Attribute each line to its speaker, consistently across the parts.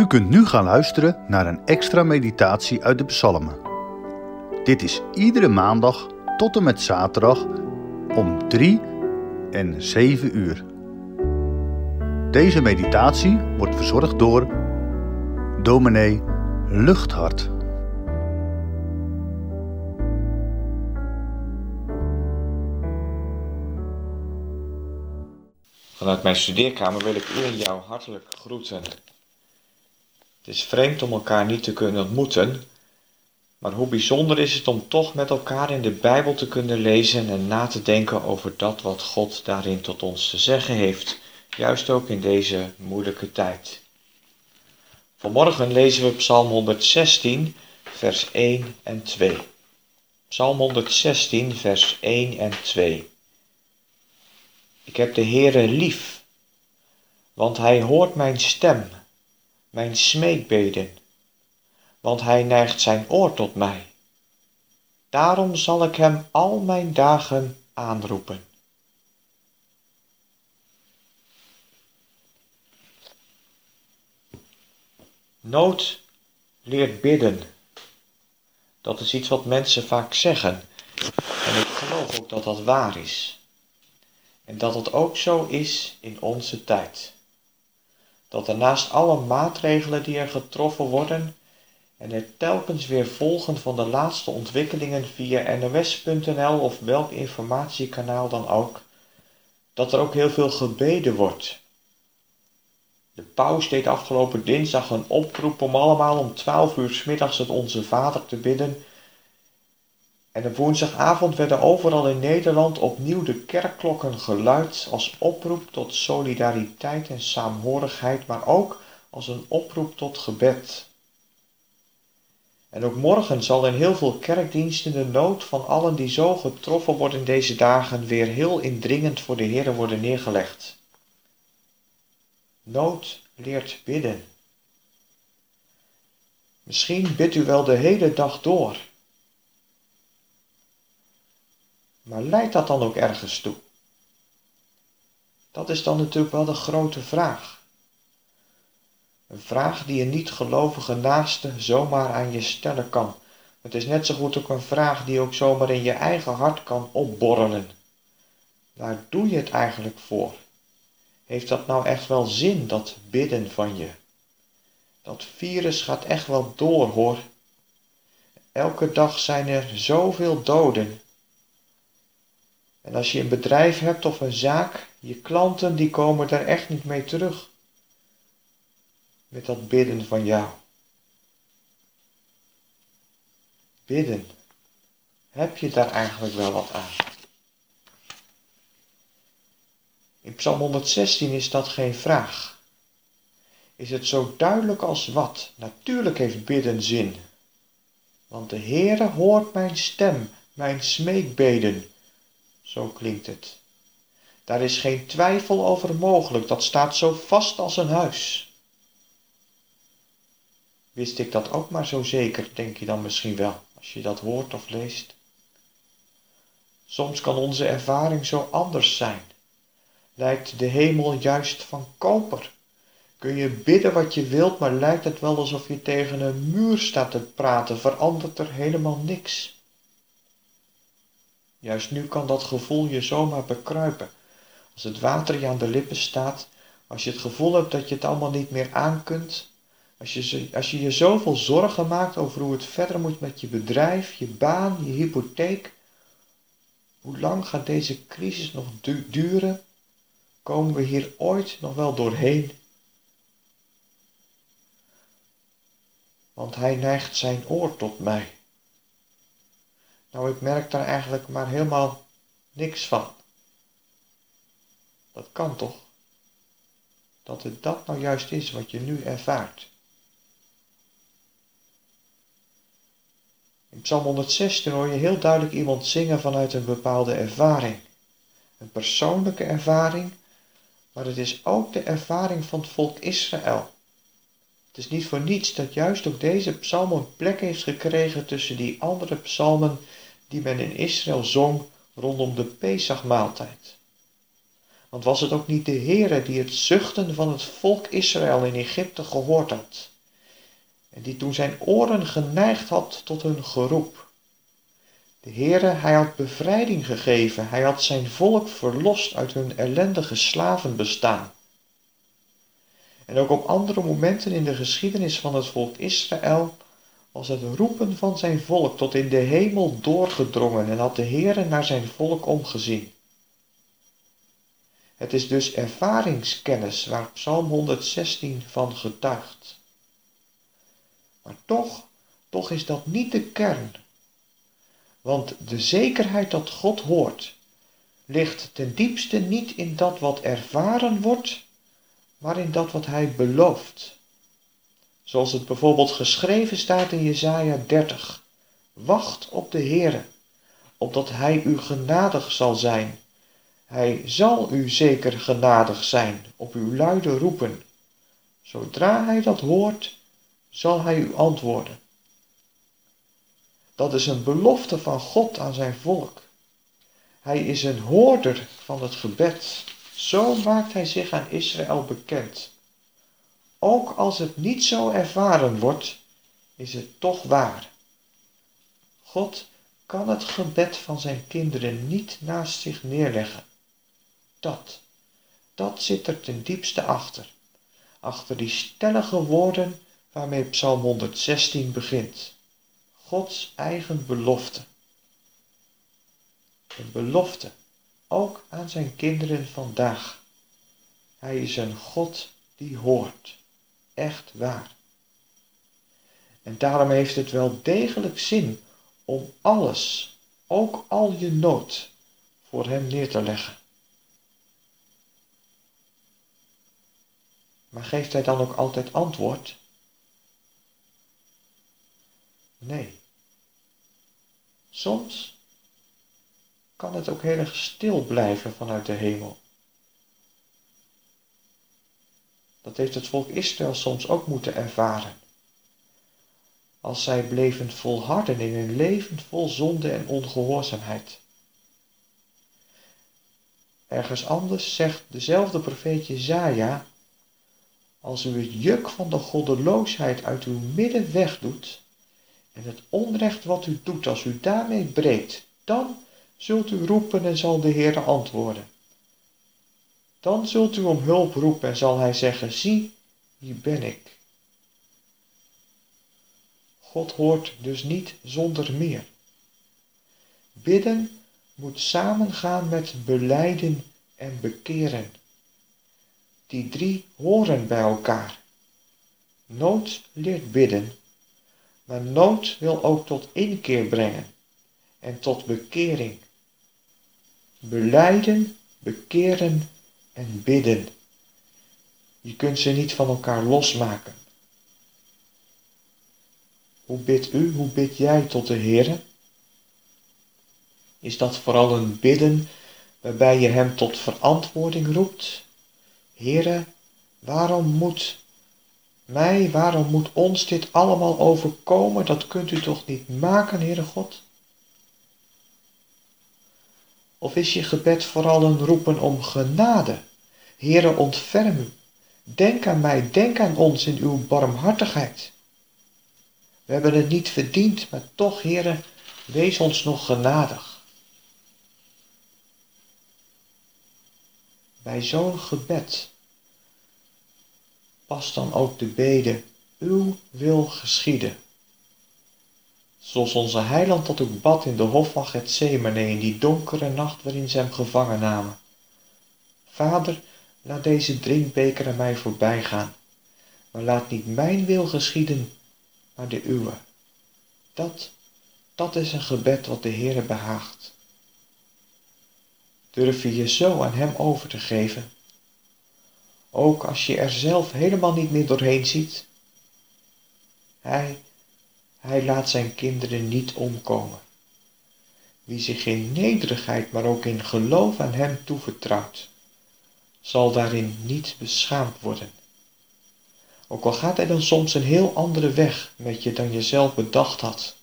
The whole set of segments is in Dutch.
Speaker 1: U kunt nu gaan luisteren naar een extra meditatie uit de Psalmen. Dit is iedere maandag tot en met zaterdag om 3 en 7 uur. Deze meditatie wordt verzorgd door dominee Luchthart.
Speaker 2: Vanuit mijn studeerkamer wil ik u jou hartelijk groeten. Het is vreemd om elkaar niet te kunnen ontmoeten, maar hoe bijzonder is het om toch met elkaar in de Bijbel te kunnen lezen en na te denken over dat wat God daarin tot ons te zeggen heeft, juist ook in deze moeilijke tijd. Vanmorgen lezen we Psalm 116, vers 1 en 2. Psalm 116, vers 1 en 2. Ik heb de Heere lief, want hij hoort mijn stem, mijn smeekbeden, want hij neigt zijn oor tot mij. Daarom zal ik hem al mijn dagen aanroepen. Nood leert bidden. Dat is iets wat mensen vaak zeggen. En ik geloof ook dat dat waar is. En dat het ook zo is in onze tijd. Dat er naast alle maatregelen die er getroffen worden en er telkens weer volgen van de laatste ontwikkelingen via nos.nl of welk informatiekanaal dan ook, dat er ook heel veel gebeden wordt. De paus deed afgelopen dinsdag een oproep om allemaal om 12 uur s middags het Onze Vader te bidden en op woensdagavond werden overal in Nederland opnieuw de kerkklokken geluid als oproep tot solidariteit en saamhorigheid, maar ook als een oproep tot gebed. En ook morgen zal in heel veel kerkdiensten de nood van allen die zo getroffen worden in deze dagen weer heel indringend voor de Heer worden neergelegd. Nood leert bidden. Misschien bidt u wel de hele dag door. Maar leidt dat dan ook ergens toe? Dat is dan natuurlijk wel de grote vraag. Een vraag die een niet-gelovige naaste zomaar aan je stellen kan. Het is net zo goed ook een vraag die ook zomaar in je eigen hart kan opborrelen. Waar doe je het eigenlijk voor? Heeft dat nou echt wel zin, dat bidden van je? Dat virus gaat echt wel door hoor. Elke dag zijn er zoveel doden. En als je een bedrijf hebt of een zaak, je klanten die komen daar echt niet mee terug. Met dat bidden van jou. Bidden. Heb je daar eigenlijk wel wat aan? In Psalm 116 is dat geen vraag. Is het zo duidelijk als wat? Natuurlijk heeft bidden zin. Want de Heere hoort mijn stem, mijn smeekbeden. Zo klinkt het. Daar is geen twijfel over mogelijk, dat staat zo vast als een huis. Wist ik dat ook maar zo zeker, denk je dan misschien wel, als je dat hoort of leest? Soms kan onze ervaring zo anders zijn. Lijkt de hemel juist van koper? Kun je bidden wat je wilt, maar lijkt het wel alsof je tegen een muur staat te praten, verandert er helemaal niks. Juist nu kan dat gevoel je zomaar bekruipen. Als het water je aan de lippen staat, als je het gevoel hebt dat je het allemaal niet meer aankunt, als je, als je je zoveel zorgen maakt over hoe het verder moet met je bedrijf, je baan, je hypotheek. Hoe lang gaat deze crisis nog duren? Komen we hier ooit nog wel doorheen? Want hij neigt zijn oor tot mij. Nou, ik merk daar eigenlijk maar helemaal niks van. Dat kan toch? Dat het dat nou juist is wat je nu ervaart. In Psalm 116 hoor je heel duidelijk iemand zingen vanuit een bepaalde ervaring. Een persoonlijke ervaring, maar het is ook de ervaring van het volk Israël. Het is niet voor niets dat juist ook deze psalm een plek heeft gekregen tussen die andere psalmen die men in Israël zong rondom de Pesachmaaltijd. Want was het ook niet de Heere die het zuchten van het volk Israël in Egypte gehoord had? En die toen zijn oren geneigd had tot hun geroep. De Heere, hij had bevrijding gegeven, hij had zijn volk verlost uit hun ellendige slavenbestaan. En ook op andere momenten in de geschiedenis van het volk Israël was het roepen van zijn volk tot in de hemel doorgedrongen en had de Heere naar zijn volk omgezien. Het is dus ervaringskennis waar Psalm 116 van getuigt. Maar toch, toch is dat niet de kern. Want de zekerheid dat God hoort, ligt ten diepste niet in dat wat ervaren wordt, maar in dat wat hij belooft. Zoals het bijvoorbeeld geschreven staat in Jesaja 30. Wacht op de Heere, opdat hij u genadig zal zijn. Hij zal u zeker genadig zijn, op uw luide roepen. Zodra hij dat hoort, zal hij u antwoorden. Dat is een belofte van God aan zijn volk. Hij is een hoorder van het gebed. Zo maakt hij zich aan Israël bekend. Ook als het niet zo ervaren wordt, is het toch waar. God kan het gebed van zijn kinderen niet naast zich neerleggen. Dat, dat zit er ten diepste achter. Achter die stellige woorden waarmee Psalm 116 begint. Gods eigen belofte. Een belofte, ook aan zijn kinderen vandaag. Hij is een God die hoort, echt waar. En daarom heeft het wel degelijk zin om alles, ook al je nood, voor Hem neer te leggen. Maar geeft Hij dan ook altijd antwoord? Nee. Soms kan het ook heel erg stil blijven vanuit de hemel. Dat heeft het volk Israël soms ook moeten ervaren. Als zij bleven volharden in een leven vol zonde en ongehoorzaamheid. Ergens anders zegt dezelfde profeet Jezaja, als u het juk van de goddeloosheid uit uw midden wegdoet, en het onrecht wat u doet, als u daarmee breekt, dan zult u roepen en zal de Heer antwoorden. Dan zult u om hulp roepen en zal Hij zeggen, zie, hier ben ik. God hoort dus niet zonder meer. Bidden moet samengaan met beleiden en bekeren. Die drie horen bij elkaar. Nood leert bidden maar nood wil ook tot inkeer brengen en tot bekering. Beleiden, bekeren en bidden. Je kunt ze niet van elkaar losmaken. Hoe bidt u, hoe bid jij tot de Heer? Is dat vooral een bidden waarbij je Hem tot verantwoording roept? Heere, waarom moet mij, waarom moet ons dit allemaal overkomen? Dat kunt u toch niet maken, Heere God? Of is je gebed vooral een roepen om genade? Heere, ontferm u. Denk aan mij, denk aan ons in uw barmhartigheid. We hebben het niet verdiend, maar toch, Heere, wees ons nog genadig. Bij zo'n gebed pas dan ook de bede, uw wil geschieden. Zoals onze heiland dat ook bad in de hof van Gethsemane in die donkere nacht waarin ze hem gevangen namen. Vader, laat deze drinkbeker aan mij voorbij gaan, maar laat niet mijn wil geschieden, maar de uwe. Dat, dat is een gebed wat de Heere behaagt. Durf je je zo aan Hem over te geven? ook als je er zelf helemaal niet meer doorheen ziet. Hij, hij laat zijn kinderen niet omkomen. Wie zich in nederigheid, maar ook in geloof aan hem toevertrouwt, zal daarin niet beschaamd worden. Ook al gaat hij dan soms een heel andere weg met je dan je zelf bedacht had.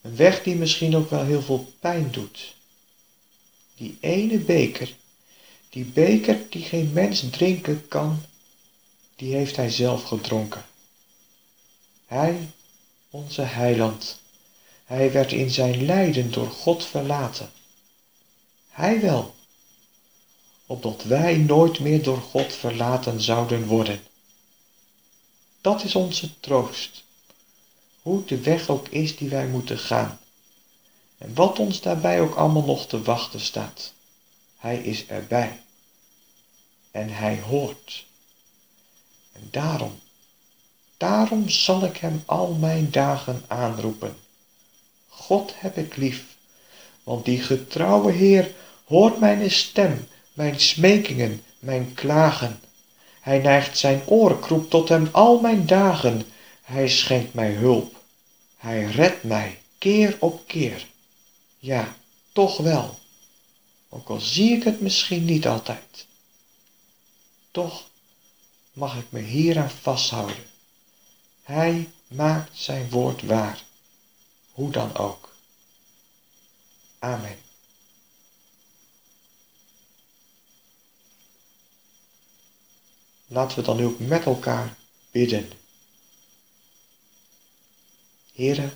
Speaker 2: Een weg die misschien ook wel heel veel pijn doet. Die ene beker Die beker die geen mens drinken kan, die heeft hij zelf gedronken. Hij, onze heiland, hij werd in zijn lijden door God verlaten. Hij wel, opdat wij nooit meer door God verlaten zouden worden. Dat is onze troost, hoe de weg ook is die wij moeten gaan. En wat ons daarbij ook allemaal nog te wachten staat. Hij is erbij. En hij hoort. En daarom, daarom zal ik hem al mijn dagen aanroepen. God heb ik lief, want die getrouwe Heer hoort mijn stem, mijn smekingen, mijn klagen. Hij neigt zijn oor, kroep tot hem al mijn dagen. Hij schenkt mij hulp. Hij redt mij keer op keer. Ja, toch wel. Ook al zie ik het misschien niet altijd. Toch mag ik me hieraan vasthouden. Hij maakt zijn woord waar. Hoe dan ook. Amen. Laten we dan nu ook met elkaar bidden. Here,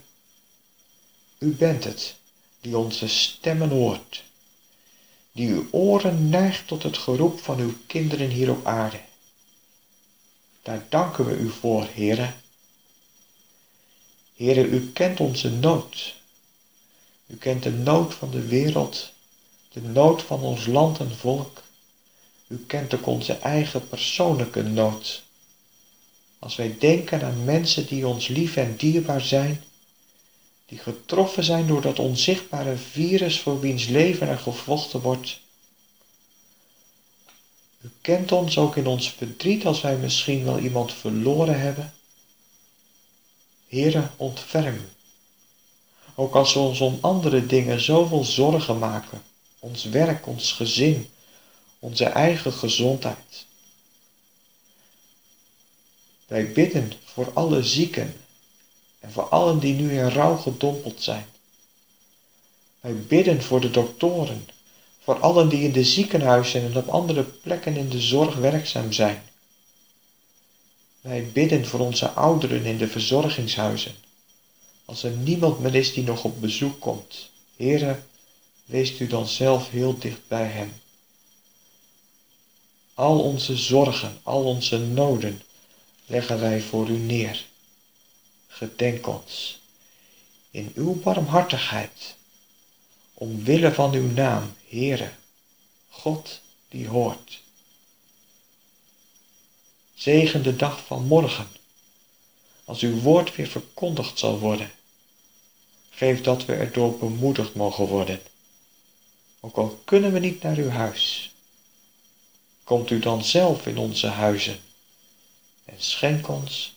Speaker 2: u bent het die onze stemmen hoort, die uw oren neigt tot het geroep van uw kinderen hier op aarde. Daar danken we u voor, Heere. Heere, u kent onze nood. U kent de nood van de wereld, de nood van ons land en volk. U kent ook onze eigen persoonlijke nood. Als wij denken aan mensen die ons lief en dierbaar zijn, die getroffen zijn door dat onzichtbare virus voor wiens leven er gevochten wordt. U kent ons ook in ons verdriet als wij misschien wel iemand verloren hebben. Heere, ontferm. Ook als we ons om andere dingen zoveel zorgen maken, ons werk, ons gezin, onze eigen gezondheid. Wij bidden voor alle zieken en voor allen die nu in rouw gedompeld zijn. Wij bidden voor de doktoren, voor allen die in de ziekenhuizen en op andere plekken in de zorg werkzaam zijn. Wij bidden voor onze ouderen in de verzorgingshuizen. Als er niemand meer is die nog op bezoek komt, Heere, wees u dan zelf heel dicht bij hen. Al onze zorgen, al onze noden leggen wij voor u neer. Gedenk ons in uw barmhartigheid, omwille van uw naam, Heere, God die hoort. Zegen de dag van morgen, als uw woord weer verkondigd zal worden. Geef dat we erdoor bemoedigd mogen worden, ook al kunnen we niet naar uw huis. Komt u dan zelf in onze huizen en schenk ons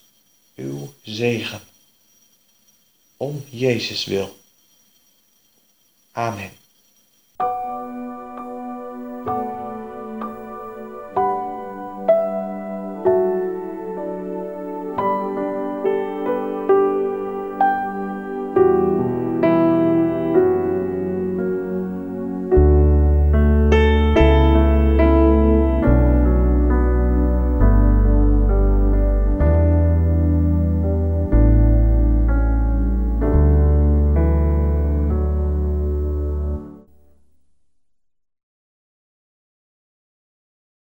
Speaker 2: uw zegen. Om Jezus wil. Amen.